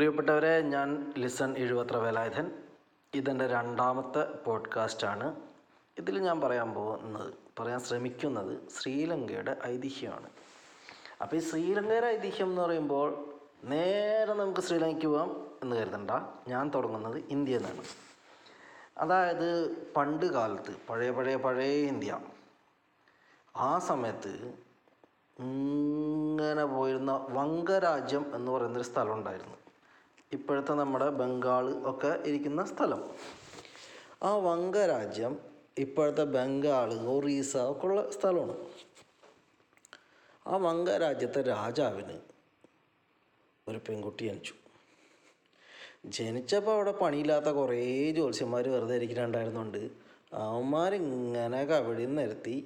പ്രിയപ്പെട്ടവരെ ഞാൻ ലിസൺ എഴുപത്ര വേലായുധൻ. ഇതെന്റെ രണ്ടാമത്തെ പോഡ്കാസ്റ്റാണ്. ഇതിൽ ഞാൻ പറയാൻ പോകുന്നത് പറയാൻ ശ്രമിക്കുന്നത് ശ്രീലങ്കയുടെ ഐതിഹ്യമാണ്. അപ്പോൾ ഈ ശ്രീലങ്കയുടെ ഐതിഹ്യം എന്ന് പറയുമ്പോൾ നേരെ നമുക്ക് ശ്രീലങ്കയ്ക്ക് പോകാം എന്ന് കരുതണ്ട. ഞാൻ തുടങ്ങുന്നത് ഇന്ത്യയിൽ നിന്നാണ്. അതായത് പണ്ട് കാലത്ത് പഴയ പഴയ പഴയ ഇന്ത്യ. ആ സമയത്ത് ഇങ്ങനെ പോയിരുന്ന വങ്കരാജ്യം എന്ന് പറയുന്നൊരു സ്ഥലം ഉണ്ടായിരുന്നു. ഇപ്പോഴത്തെ നമ്മുടെ ബംഗാൾ ഒക്കെ ഇരിക്കുന്ന സ്ഥലം. ആ വംഗരാജ്യം ഇപ്പോഴത്തെ ബംഗാൾ ഒറീസ ഒക്കെ ഉള്ള സ്ഥലമാണ്. ആ വംഗരാജ്യത്തെ രാജാവിന് ഒരു പെൺകുട്ടി ജനിച്ചു. ജനിച്ചപ്പോൾ അവിടെ പണിയില്ലാത്ത കുറേ ജ്യോത്സ്യന്മാർ വെറുതെ ഇരിക്കുന്നുണ്ടായിരുന്നുണ്ട് അവന്മാരിങ്ങനെ കവടി നിരത്തി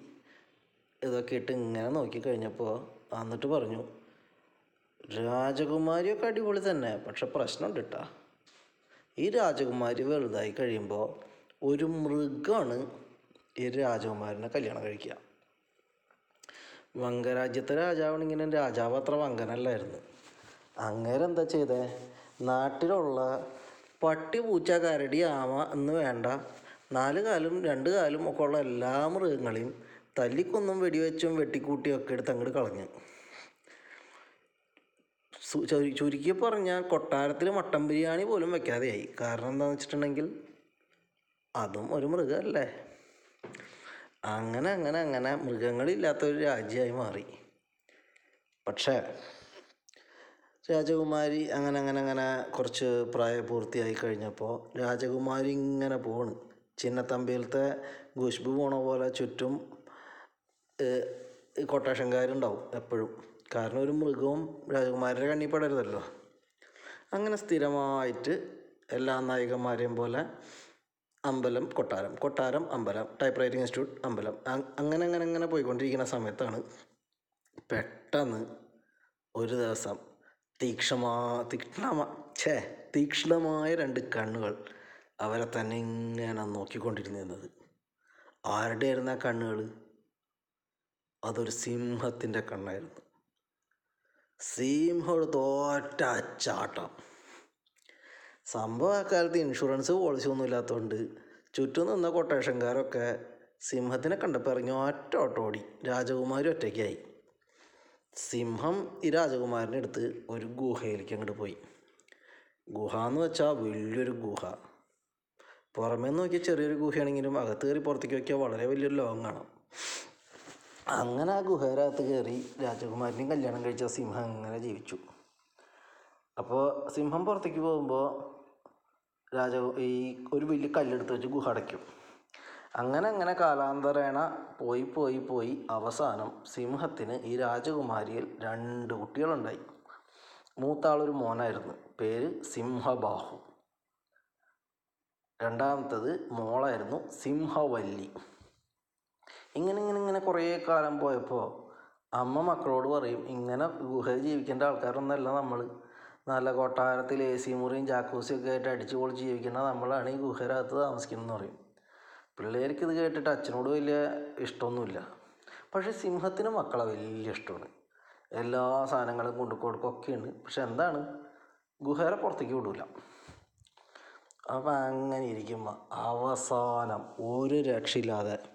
ഇതൊക്കെ ഇട്ട് ഇങ്ങനെ നോക്കി കഴിഞ്ഞപ്പോൾ എന്നിട്ട് പറഞ്ഞു രാജകുമാരിയൊക്കെ അടിപൊളി തന്നെ. പക്ഷെ പ്രശ്നമുണ്ട് കേട്ടോ ഈ രാജകുമാരി വലുതായി കഴിയുമ്പോൾ ഒരു മൃഗമാണ് ഈ രാജകുമാരനെ കല്യാണം കഴിക്കുക വംഗരാജ്യത്തെ രാജാവാണിങ്ങനെ രാജാവ് അത്ര വങ്കനല്ലായിരുന്നു. അങ്ങനെ എന്താ ചെയ്തേ? നാട്ടിലുള്ള പട്ടി പൂച്ച കരടി ആമ എന്ന് വേണ്ട നാല് കാലും രണ്ട് കാലും ഒക്കെ ഉള്ള എല്ലാ മൃഗങ്ങളെയും തല്ലിക്കൊന്നും വെടിവെച്ചും വെട്ടിക്കൂട്ടിയും ഒക്കെ എടുത്ത് അങ്ങോട്ട് കളഞ്ഞു. ചുരുക്കി പറഞ്ഞാൽ കൊട്ടാരത്തിൽ മട്ടൻ ബിരിയാണി പോലും വെക്കാതെയായി. കാരണം എന്താണെന്ന് വെച്ചിട്ടുണ്ടെങ്കിൽ അതും ഒരു മൃഗമല്ലേ? അങ്ങനെ അങ്ങനെ അങ്ങനെ മൃഗങ്ങളില്ലാത്ത ഒരു രാജ്യമായി മാറി. പക്ഷേ രാജകുമാരി അങ്ങനെ അങ്ങനെ അങ്ങനെ കുറച്ച് പ്രായപൂർത്തിയായി കഴിഞ്ഞപ്പോൾ രാജകുമാരി ഇങ്ങനെ പോണ്. ചിന്നത്തമ്പിയിലത്തെ ഖുശ്ബു പോണ പോലെ ചുറ്റും കൊട്ടേഷൻകാരുണ്ടാവും എപ്പോഴും. കാരണം ഒരു മൃഗവും രാജകുമാരന്റെ കണ്ണിൽ പെടരുതല്ലോ. അങ്ങനെ സ്ഥിരമായിട്ട് എല്ലാ നായികന്മാരെയും പോലെ അമ്പലം കൊട്ടാരം കൊട്ടാരം അമ്പലം ടൈപ്പ് റൈറ്റിംഗ് ഇൻസ്റ്റിറ്റ്യൂട്ട് അമ്പലം അങ്ങനെ അങ്ങനെ അങ്ങനെ പോയിക്കൊണ്ടിരിക്കുന്ന സമയത്താണ് പെട്ടെന്ന് ഒരു ദിവസം തീക്ഷ്ണമാ തീക്ഷ്ണമാ ഛേ തീക്ഷ്ണമായ രണ്ട് കണ്ണുകൾ അവരെ തന്നെ ഇങ്ങനെ നോക്കിക്കൊണ്ടിരുന്നത്. ആരുടെ ആയിരുന്നു കണ്ണുകൾ? അതൊരു സിംഹത്തിന്റെ കണ്ണായിരുന്നു. സിംഹം ഒരു തോറ്റ അച്ചാട്ടം. സംഭവം അക്കാലത്ത് ഇൻഷുറൻസ് പോളിസി ഒന്നും ഇല്ലാത്തതുകൊണ്ട് ചുറ്റും നിന്ന കൊട്ടേഷൻകാരൊക്കെ സിംഹത്തിനെ കണ്ടപ്പോൾ ഇറങ്ങി ഒറ്റ ഓട്ടോടി ഓടി. രാജകുമാരി ഒറ്റയ്ക്കായി. സിംഹം ഈ രാജകുമാരനെ എടുത്ത് ഒരു ഗുഹയിലേക്ക് അങ്ങോട്ട് പോയി. ഗുഹ എന്ന് വെച്ചാൽ വലിയൊരു ഗുഹ. പുറമേ നോക്കിയാൽ ചെറിയൊരു ഗുഹയാണെങ്കിലും അകത്ത് കയറി പുറത്തേക്ക് നോക്കിയാൽ വളരെ വലിയൊരു ലോകം അങ്ങനെ ആ ഗുഹേരകത്ത് കയറി രാജകുമാരനെയും കല്യാണം കഴിച്ച സിംഹം അങ്ങനെ ജീവിച്ചു. അപ്പോൾ സിംഹം പുറത്തേക്ക് പോകുമ്പോൾ രാജ ഈ ഒരു വലിയ കല്ലെടുത്ത് വെച്ച് ഗുഹ അടയ്ക്കും. അങ്ങനെ അങ്ങനെ കാലാന്തരേണ പോയി പോയി പോയി അവസാനം സിംഹത്തിന് ഈ രാജകുമാരിയിൽ രണ്ട് കുട്ടികളുണ്ടായി. മൂത്താളൊരു മോനായിരുന്നു പേര് സിംഹബാഹു. രണ്ടാമത്തത് മോളായിരുന്നു സിംഹവല്ലി. ഇങ്ങനെ ഇങ്ങനെ ഇങ്ങനെ കുറേ കാലം പോയപ്പോൾ അമ്മ മക്കളോട് പറയും ഇങ്ങനെ ഗുഹയിൽ ജീവിക്കേണ്ട ആൾക്കാരൊന്നുമല്ല നമ്മൾ നല്ല കൊട്ടാരത്തിൽ എ സി മുറിയും ജാക്കൂസിയും ഒക്കെ ആയിട്ട് അടിച്ചു പൊളിച്ച് ജീവിക്കുന്ന നമ്മളാണ് ഈ ഗുഹരകത്ത് താമസിക്കുന്നതെന്ന് പറയും. പിള്ളേർക്ക് ഇത് കേട്ടിട്ട് അച്ഛനോട് വലിയ ഇഷ്ടമൊന്നുമില്ല. പക്ഷേ സിംഹത്തിന് മക്കളെ വലിയ ഇഷ്ടമാണ്. എല്ലാ സാധനങ്ങളും കൊണ്ടു കൊടുക്കൊക്കെയുണ്ട് പക്ഷെ എന്താണ്? ഗുഹയുടെ പുറത്തേക്ക് വിടൂല. അപ്പം അങ്ങനെ ഇരിക്കുമ്പോൾ അവസാനം ഒരു രക്ഷയില്ലാതെ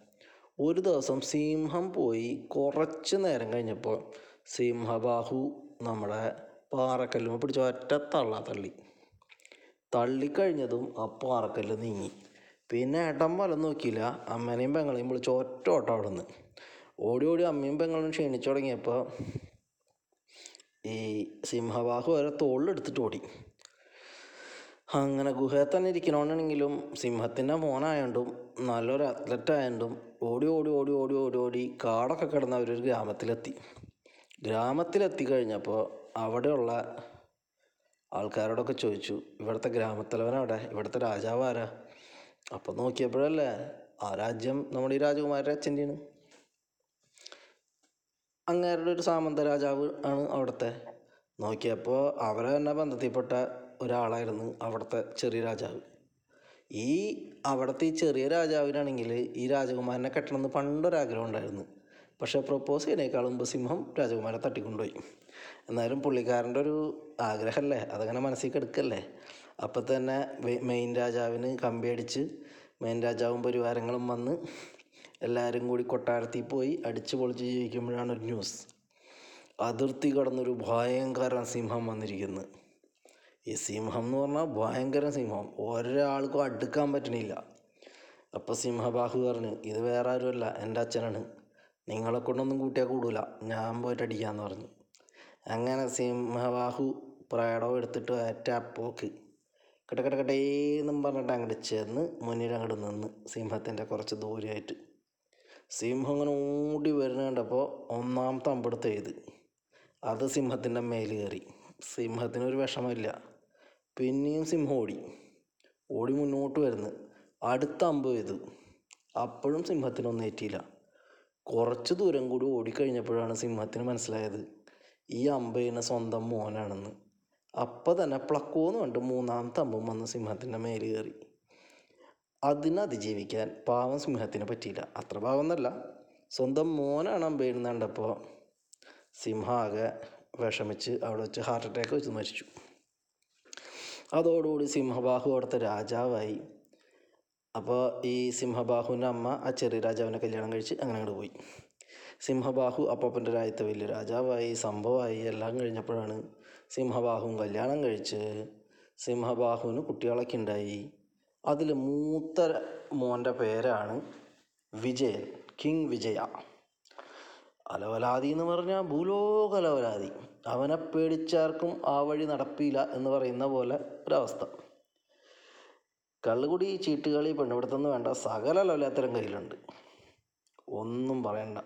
ഒരു ദിവസം സിംഹം പോയി കുറച്ച് നേരം കഴിഞ്ഞപ്പോൾ സിംഹബാഹു നമ്മുടെ പാറക്കല്ലുമ പിടിച്ച ഒറ്റ തള്ള തള്ളി. തള്ളിക്കഴിഞ്ഞതും ആ പാറക്കല്ല് നീങ്ങി. പിന്നെ ഏട്ടൻ വല നോക്കിയില്ല. അമ്മേനെയും പെങ്ങളെയും വിളിച്ച് ഒറ്റ ഓട്ടം അവിടെ നിന്ന് ഓടി ഓടി അമ്മയും പെങ്ങളും ക്ഷീണിച്ചു തുടങ്ങിയപ്പോൾ ഈ സിംഹബാഹു വരെ തോളിലെടുത്തിട്ട് ഓടി. അങ്ങനെ ഗുഹയിൽ തന്നെ ഇരിക്കണമെന്നുണ്ടെങ്കിലും സിംഹത്തിന്റെ മോനായതുകൊണ്ടും നല്ലൊരു അത്ലറ്റ് ആയതുകൊണ്ടും ഓടി ഓടി ഓടി ഓടി ഓടി ഓടി കാടൊക്കെ കിടന്ന അവരൊരു ഗ്രാമത്തിലെത്തി. ഗ്രാമത്തിലെത്തി കഴിഞ്ഞപ്പോൾ അവിടെയുള്ള ആൾക്കാരോടൊക്കെ ചോദിച്ചു ഇവിടുത്തെ ഗ്രാമത്തലവനവിടെ? ഇവിടുത്തെ രാജാവ് ആരാ അപ്പം നോക്കിയപ്പോഴല്ലേ ആ രാജ്യം നമ്മുടെ ഈ രാജകുമാരുടെ അച്ഛന്റെയാണ്. അങ്ങേരുടെ ഒരു സാമന്ത രാജാവ് ആണ് അവിടുത്തെ. നോക്കിയപ്പോൾ അവരെ തന്നെ ബന്ധത്തിൽപ്പെട്ട ഒരാളായിരുന്നു അവിടുത്തെ ചെറിയ രാജാവ്. ഈ അവിടുത്തെ ഈ ചെറിയ രാജാവിനാണെങ്കിൽ ഈ രാജകുമാരനെ കെട്ടണമെന്ന് പണ്ടൊരാഗ്രഹം ഉണ്ടായിരുന്നു. പക്ഷേ പ്രൊപ്പോസ് ചെയ്യുന്നതിനേക്കാൾ മുമ്പ് സിംഹം രാജകുമാരനെ തട്ടിക്കൊണ്ടുപോയി. എന്നാലും പുള്ളിക്കാരന്റെ ഒരു ആഗ്രഹമല്ലേ? അതങ്ങനെ മനസ്സിൽ കിടക്കല്ലേ അപ്പം തന്നെ മെയിൻ രാജാവിന് കമ്പി അടിച്ച് മെയിൻ രാജാവും പരിവാരങ്ങളും വന്ന് എല്ലാവരും കൂടി കൊട്ടാരത്തിൽ പോയി അടിച്ച് പൊളിച്ച് ജീവിക്കുമ്പോഴാണ് ഒരു ന്യൂസ് അതിർത്തി കടന്നൊരു ഭയങ്കര സിംഹം വന്നിരിക്കുന്നു. ഈ സിംഹം എന്ന് പറഞ്ഞാൽ ഭയങ്കര സിംഹം. ഒരാൾക്കും അടുക്കാൻ പറ്റണില്ല. അപ്പോൾ സിംഹബാഹു പറഞ്ഞു ഇത് വേറെ ആരുമല്ല എന്റെ അച്ഛനാണ്. നിങ്ങളെ കൊണ്ടൊന്നും കൂട്ടിയാൽ കൂടൂല. ഞാൻ പോയിട്ട് അടിക്കാമെന്ന് പറഞ്ഞു. അങ്ങനെ സിംഹബാഹു പ്രേടവും എടുത്തിട്ട് ഒറ്റ പോക്ക്. കിടക്കിടക്കട്ടേന്നും പറഞ്ഞിട്ട് അങ്ങോട്ട് ചെന്ന് മുന്നിൽ അങ്ങോട്ട് നിന്ന് സിംഹത്തിന്റെ കുറച്ച് ദൂരമായിട്ട് സിംഹം അങ്ങനെ ഓടി വരുന്ന കണ്ടപ്പോൾ ഒന്നാം തമ്പെടുത്ത് എഴുത് അത് സിംഹത്തിന്റെ മേൽ കയറി. സിംഹത്തിനൊരു വിഷമമില്ല. പിന്നെയും സിംഹം ഓടി. ഓടി മുന്നോട്ട് വരുന്നു. അടുത്ത അമ്പ് ചെയ്തു അപ്പോഴും സിംഹത്തിനൊന്നും ഏറ്റിയില്ല. കുറച്ച് ദൂരം കൂടി ഓടിക്കഴിഞ്ഞപ്പോഴാണ് സിംഹത്തിന് മനസ്സിലായത് ഈ അമ്പ ചെയ്യുന്ന സ്വന്തം മോനാണെന്ന്. അപ്പം തന്നെ പ്ലക്കോന്ന് കണ്ട് മൂന്നാമത്തെ അമ്പും വന്ന് സിംഹത്തിന്റെ മേൽ കയറി. അതിനെ അതിജീവിക്കാൻ പാവം സിംഹത്തിന് പറ്റിയില്ല. അത്ര പാവം എന്നല്ല സ്വന്തം മോനാണ് അമ്പെയ്യുന്നത് കണ്ടപ്പോൾ സിംഹ ആകെ വിഷമിച്ച് അവിടെ വെച്ച് ഹാർട്ട് അറ്റാക്ക് വെച്ച് മരിച്ചു. അതോടുകൂടി സിംഹബാഹു അവിടുത്തെ രാജാവായി. അപ്പോൾ ഈ സിംഹബാഹുവിന്റെ അമ്മ ആ ചെറിയ രാജാവിനെ കല്യാണം കഴിച്ച് അങ്ങനെ അങ്ങോട്ട് പോയി. സിംഹബാഹു അപ്പന്റെ രാജ്യത്തെ വലിയ രാജാവായി സംഭവമായി എല്ലാം കഴിഞ്ഞപ്പോഴാണ് സിംഹബാഹുവും കല്യാണം കഴിച്ച് സിംഹബാഹുവിന് കുട്ടികളൊക്കെ ഉണ്ടായി. അതിൽ മൂത്ത മോന്റെ പേരാണ് വിജയൻ കിങ് വിജയ. അലവലാതി എന്ന് പറഞ്ഞാൽ ഭൂലോക അലവലാതി അവനെ പേടിച്ചാർക്കും ആ വഴി നടപ്പില്ല എന്ന് പറയുന്ന പോലെ ഒരവസ്ഥ. കള്ളുകുടി ചീട്ടുകളി പെണ്ണുപിടുത്തൊന്നും വേണ്ട. സകല ലവലാത്തരം കയ്യിലുണ്ട്. ഒന്നും പറയണ്ട.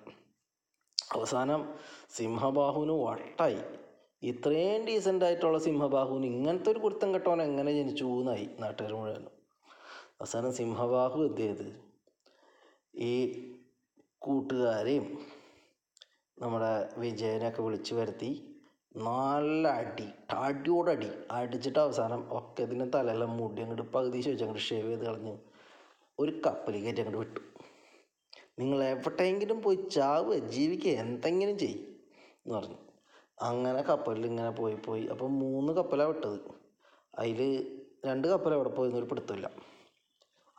അവസാനം സിംഹബാഹുവിന് വട്ടായി. ഇത്രയും ഡീസന്റ് ആയിട്ടുള്ള സിംഹബാഹുവിന് ഇങ്ങനത്തെ ഒരു കുരുത്തം കെട്ടവൻ എങ്ങനെ ജനിച്ചു എന്നായി നാട്ടുകാർ മുഴുവൻ അവസാനം സിംഹബാഹു എന്ത് ചെയ്ത്? ഈ കൂട്ടുകാരെയും നമ്മുടെ വിജയനെയൊക്കെ വിളിച്ചു വരുത്തി. നല്ല അടി അടിയോടടി അടിച്ചിട്ട് അവസാനം ഒക്കെ ഇതിന്റെ തലയെല്ലാം മുടി അങ്ങോട്ട് പകുതി ചോദിച്ചു അങ്ങോട്ട് ഷേവ് ചെയ്ത് കളഞ്ഞ് ഒരു കപ്പൽ കയറ്റി അങ്ങോട്ട് വിട്ടു. നിങ്ങൾ എവിടെയെങ്കിലും പോയി ചാവുക ജീവിക്കുക എന്തെങ്കിലും ചെയ് എന്ന് പറഞ്ഞു. അങ്ങനെ കപ്പലിൽ ഇങ്ങനെ പോയി പോയി. അപ്പം മൂന്ന് കപ്പലാണ് വിട്ടത്. അതിൽ രണ്ട് കപ്പൽ എവിടെ പോയി എന്നൊരു പിടുത്തമില്ല.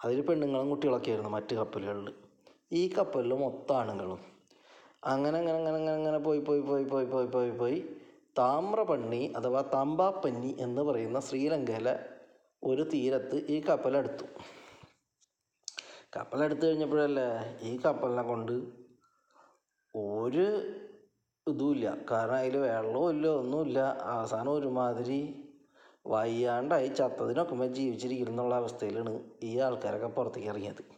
അതിൽ പെണ്ണുങ്ങളും കുട്ടികളൊക്കെ ആയിരുന്നു മറ്റ് കപ്പലുകളിൽ. ഈ കപ്പലിൽ മൊത്തം ആണുങ്ങളും. അങ്ങനെ അങ്ങനെ അങ്ങനെ അങ്ങനെ അങ്ങനെ പോയി പോയി പോയി പോയി പോയി പോയി പോയി. താമ്രപണ്ണി അഥവാ തമ്പാപ്പന്നി എന്ന് പറയുന്ന ശ്രീലങ്കയിലെ ഒരു തീരത്ത് ഈ കപ്പലെടുത്തു. കപ്പലെടുത്തു കഴിഞ്ഞപ്പോഴല്ലേ ഈ കപ്പലിനെ കൊണ്ട് ഒരു ഇതുമില്ല. കാരണം അതിൽ വെള്ളവും ഇല്ല ഒന്നുമില്ല. അവസാനം ഒരുമാതിരി വയ്യാണ്ടായി. ചത്തതിനൊക്കെ ജീവിച്ചിരിക്കുന്നുള്ള അവസ്ഥയിലാണ് ഈ ആൾക്കാരൊക്കെ പുറത്തേക്ക് ഇറങ്ങിയത്.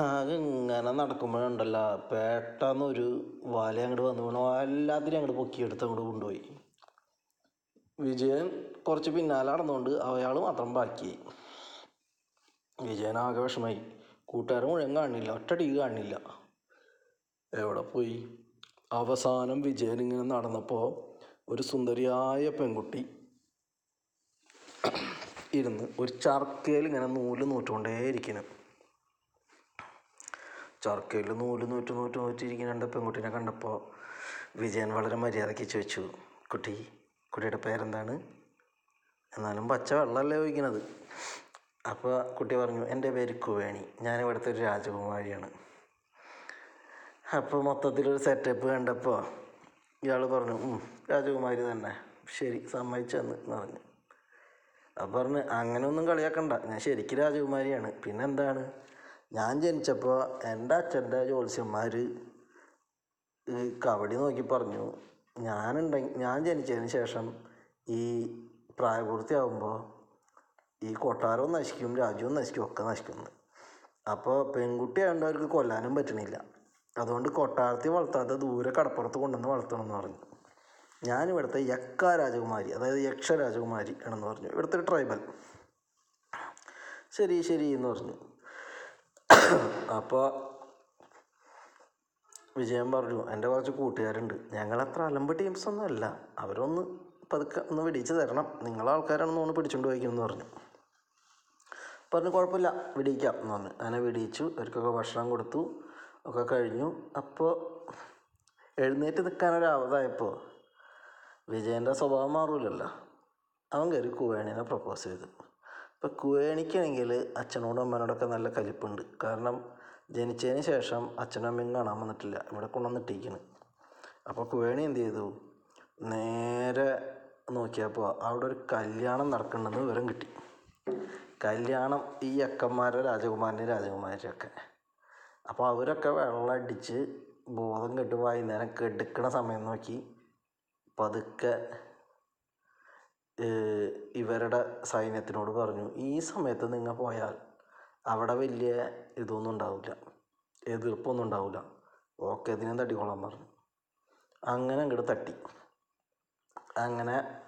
ആകെ ഇങ്ങനെ നടക്കുമ്പോഴുണ്ടല്ലോ. പെട്ടെന്നൊരു വല അങ്ങോട്ട് വന്നു വീണു. എല്ലാത്തിനും അങ്ങോട്ട് പൊക്കിയെടുത്ത് അങ്ങോട്ട് കൊണ്ടുപോയി. വിജയൻ കുറച്ച് പിന്നാലെ നടന്നുകൊണ്ട് അയാൾ മാത്രം ബാക്കി. വിജയൻ ആകെ വിഷമായി. കൂട്ടുകാരൻ മുഴുവൻ കാണില്ല. ഒറ്റടി കാണില്ല. എവിടെ പോയി? അവസാനം വിജയൻ ഇങ്ങനെ നടന്നപ്പോൾ ഒരു സുന്ദരിയായ പെൺകുട്ടി ഇരുന്ന് ഒരു ചർക്കയിൽ ഇങ്ങനെ നൂൽ നൂറ്റുകൊണ്ടേ ഇരിക്കണം ചർക്കയിൽ നൂൽ നൂറ്റ് നൂറ്റ് നൂറ്റിരിക്കുന്ന പെൺകുട്ടീനെ കണ്ടപ്പോൾ വിജയൻ വളരെ മര്യാദയ്ക്ക് ചോദിച്ചു കുട്ടി കുട്ടിയുടെ പേരെന്താണ്? എന്നാലും പച്ച വെള്ളമല്ലേ ചോദിക്കുന്നത് അപ്പോൾ കുട്ടി പറഞ്ഞു എന്റെ പേര് കുവേണി. ഞാൻ ഇവിടുത്തെ ഒരു രാജകുമാരിയാണ്. അപ്പോൾ മൊത്തത്തിലൊരു സെറ്റപ്പ് കണ്ടപ്പോൾ ഇയാൾ പറഞ്ഞു രാജകുമാരി തന്നെ. ശരി സമ്മതിച്ചെന്ന് പറഞ്ഞു. അപ്പം പറഞ്ഞ് അങ്ങനെയൊന്നും കളിയാക്കണ്ട. ഞാൻ ശരിക്കും രാജകുമാരിയാണ്. പിന്നെന്താണ് ഞാൻ ജനിച്ചപ്പോൾ എന്റെ അച്ഛന്റെ ജ്യോത്സ്യന്മാർ ഈ കബഡി നോക്കി പറഞ്ഞു. ഞാനുണ്ടെങ്കിൽ ഞാൻ ജനിച്ചതിന് ശേഷം ഈ പ്രായപൂർത്തിയാകുമ്പോൾ ഈ കൊട്ടാരവും നശിക്കും രാജ്യവും നശിക്കും ഒക്കെ നശിക്കുന്നു അപ്പോൾ പെൺകുട്ടി ആയതുകൊണ്ട് അവർക്ക് കൊല്ലാനും പറ്റണില്ല. അതുകൊണ്ട് കൊട്ടാരത്തിൽ വളർത്താതെ ദൂരെ കടപ്പുറത്ത് കൊണ്ടുവന്ന് വളർത്തണം എന്ന് പറഞ്ഞു. ഞാൻ ഇവിടുത്തെ യക്ക രാജകുമാരി അതായത് യക്ഷ രാജകുമാരി ആണെന്ന് പറഞ്ഞു. ഇവിടുത്തെ ട്രൈബൽ ശരി ശരി എന്ന് പറഞ്ഞു. അപ്പോൾ വിജയൻ പറഞ്ഞു എന്റെ കുറച്ച് കൂട്ടുകാരുണ്ട്. ഞങ്ങളത്ര അലമ്പ് ടീംസ് ഒന്നും അല്ല. അവരൊന്ന് പതുക്കെ ഒന്ന് വെടിച്ച് തരണം. നിങ്ങളെ ആൾക്കാരാണെന്ന് തോന്നുന്നു പിടിച്ചുകൊണ്ട് പോയിക്കുമെന്ന് പറഞ്ഞു. പറഞ്ഞു കുഴപ്പമില്ല. വെടിയിക്കാം. എന്ന് പറഞ്ഞു. അങ്ങനെ വെടിയിച്ചു. അവർക്കൊക്കെ ഭക്ഷണം കൊടുത്തു. ഒക്കെ കഴിഞ്ഞു. അപ്പോൾ എഴുന്നേറ്റ് നിൽക്കാനൊരാവതായപ്പോൾ വിജയന്റെ സ്വഭാവം മാറൂലല്ലോ. അവൻ കയറി കുവേണിനെ പ്രപ്പോസ് ചെയ്തു. ഇപ്പം കുവേണിക്കാണെങ്കിൽ അച്ഛനോടും അമ്മനോടൊക്കെ നല്ല കലിപ്പുണ്ട്. കാരണം ജനിച്ചതിന് ശേഷം അച്ഛനും അമ്മയും കാണാൻ വന്നിട്ടില്ല. ഇവിടെ കൊണ്ടുവന്നിട്ടിരിക്കുന്നു അപ്പോൾ കുവേണി എന്ത് ചെയ്തു? നേരെ നോക്കിയപ്പോൾ അവിടെ ഒരു കല്യാണം നടക്കണമെന്ന് വിവരം കിട്ടി. കല്യാണം ഈ അക്കന്മാരെ രാജകുമാരന്റെ രാജകുമാരിയൊക്കെ. അപ്പോൾ അവരൊക്കെ വെള്ളം അടിച്ച് ബോധം കെട്ട് വൈകുന്നേരം കെടുക്കണ സമയം നോക്കി പതുക്കെ ഇവരുടെ സൈന്യത്തിനോട് പറഞ്ഞു ഈ സമയത്ത് നിങ്ങൾ പോയാൽ അവിടെ വലിയ ഇതൊന്നും ഉണ്ടാവില്ല എതിർപ്പൊന്നും ഉണ്ടാവില്ല. ഓക്കെ ഇതിനെ തട്ടിക്കോളാൻ പറഞ്ഞു. അങ്ങനെ അങ്ങോട്ട് തട്ടി. അങ്ങനെ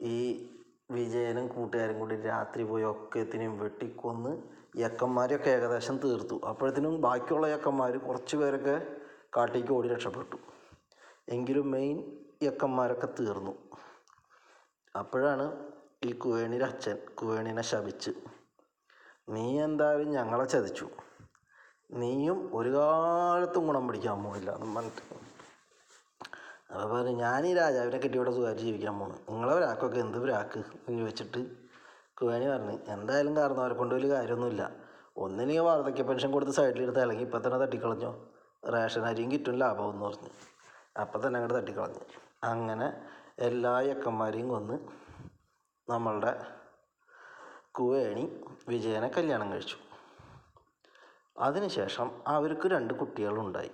ഈ വിജയനും കൂട്ടുകാരും കൂടി രാത്രി പോയി ഒക്കത്തിനെയും വെട്ടിക്കൊന്ന് യക്കന്മാരെയൊക്കെ ഏകദേശം തീർത്തു. അപ്പോഴത്തേനും ബാക്കിയുള്ള യക്കന്മാർ കുറച്ച് പേരൊക്കെ കാട്ടിലേക്ക് ഓടി രക്ഷപ്പെട്ടു. എങ്കിലും മെയിൻ യക്കന്മാരൊക്കെ തീർന്നു. അപ്പോഴാണ് ഈ കുവേണിയുടെ അച്ഛൻ കുവേണിനെ ശപിച്ച് നീ എന്തായാലും ഞങ്ങളെ ചതിച്ചു. നീയും ഒരു കാലത്തും ഗുണം പിടിക്കാൻ പോകില്ല എന്ന് പറഞ്ഞിട്ട്. അപ്പോൾ പറഞ്ഞു ഞാൻ ഈ രാജാവിനെ കെട്ടി ഇവിടെ സുഖമായിട്ട് ജീവിക്കാൻ പോകുന്നു നിങ്ങളെ ഒരാൾക്കൊക്കെ എന്ത് ഒരാൾക്ക് എന്ന് ചോദിച്ചിട്ട് കുവേണി പറഞ്ഞു എന്തായാലും കാരണം അവരെ കൊണ്ട് വലിയ കാര്യമൊന്നുമില്ല. ഒന്നിനെ വാർദ്ധക്യ പെൻഷൻ കൊടുത്ത് സൈഡിലെടുത്ത് അല്ലെങ്കിൽ ഇപ്പം തന്നെ തട്ടിക്കളഞ്ഞോ? റേഷൻ അരിയും കിട്ടും ലാഭമെന്ന് പറഞ്ഞു. അപ്പം തന്നെ അങ്ങോട്ട് തട്ടിക്കളഞ്ഞു. അങ്ങനെ എല്ലാ യക്കന്മാരെയും കൊന്ന് നമ്മളുടെ കുവേണി വിജയനെ കല്യാണം കഴിച്ചു. അതിനുശേഷം അവർക്ക് രണ്ട് കുട്ടികളുണ്ടായി.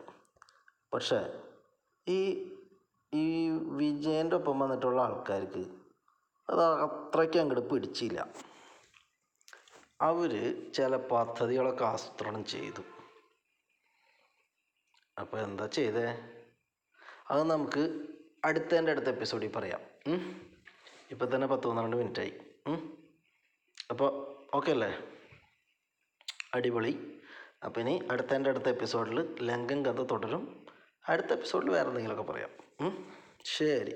പക്ഷേ ഈ ഈ വിജയന്റെ ഒപ്പം വന്നിട്ടുള്ള ആൾക്കാർക്ക് അത് അത്രയ്ക്ക് അങ്ങോട്ട് പിടിച്ചില്ല. അവർ ചില പദ്ധതികളൊക്കെ ആസൂത്രണം ചെയ്തു. അപ്പോൾ എന്താ ചെയ്തേ? അത് നമുക്ക് അടുത്തതിന്റെ അടുത്ത എപ്പിസോഡിൽ പറയാം? ഇപ്പം തന്നെ പത്ത് പന്ത്രണ്ട് മിനിറ്റായി. അപ്പോൾ ഓക്കെ അല്ലേ? അടിപൊളി. അപ്പോൾ ഇനി അടുത്തതിന്റെ അടുത്ത എപ്പിസോഡിൽ ലങ്കൻ കഥ തുടരും. അടുത്ത എപ്പിസോഡിൽ വേറെ എന്തെങ്കിലുമൊക്കെ പറയാം. ശരി.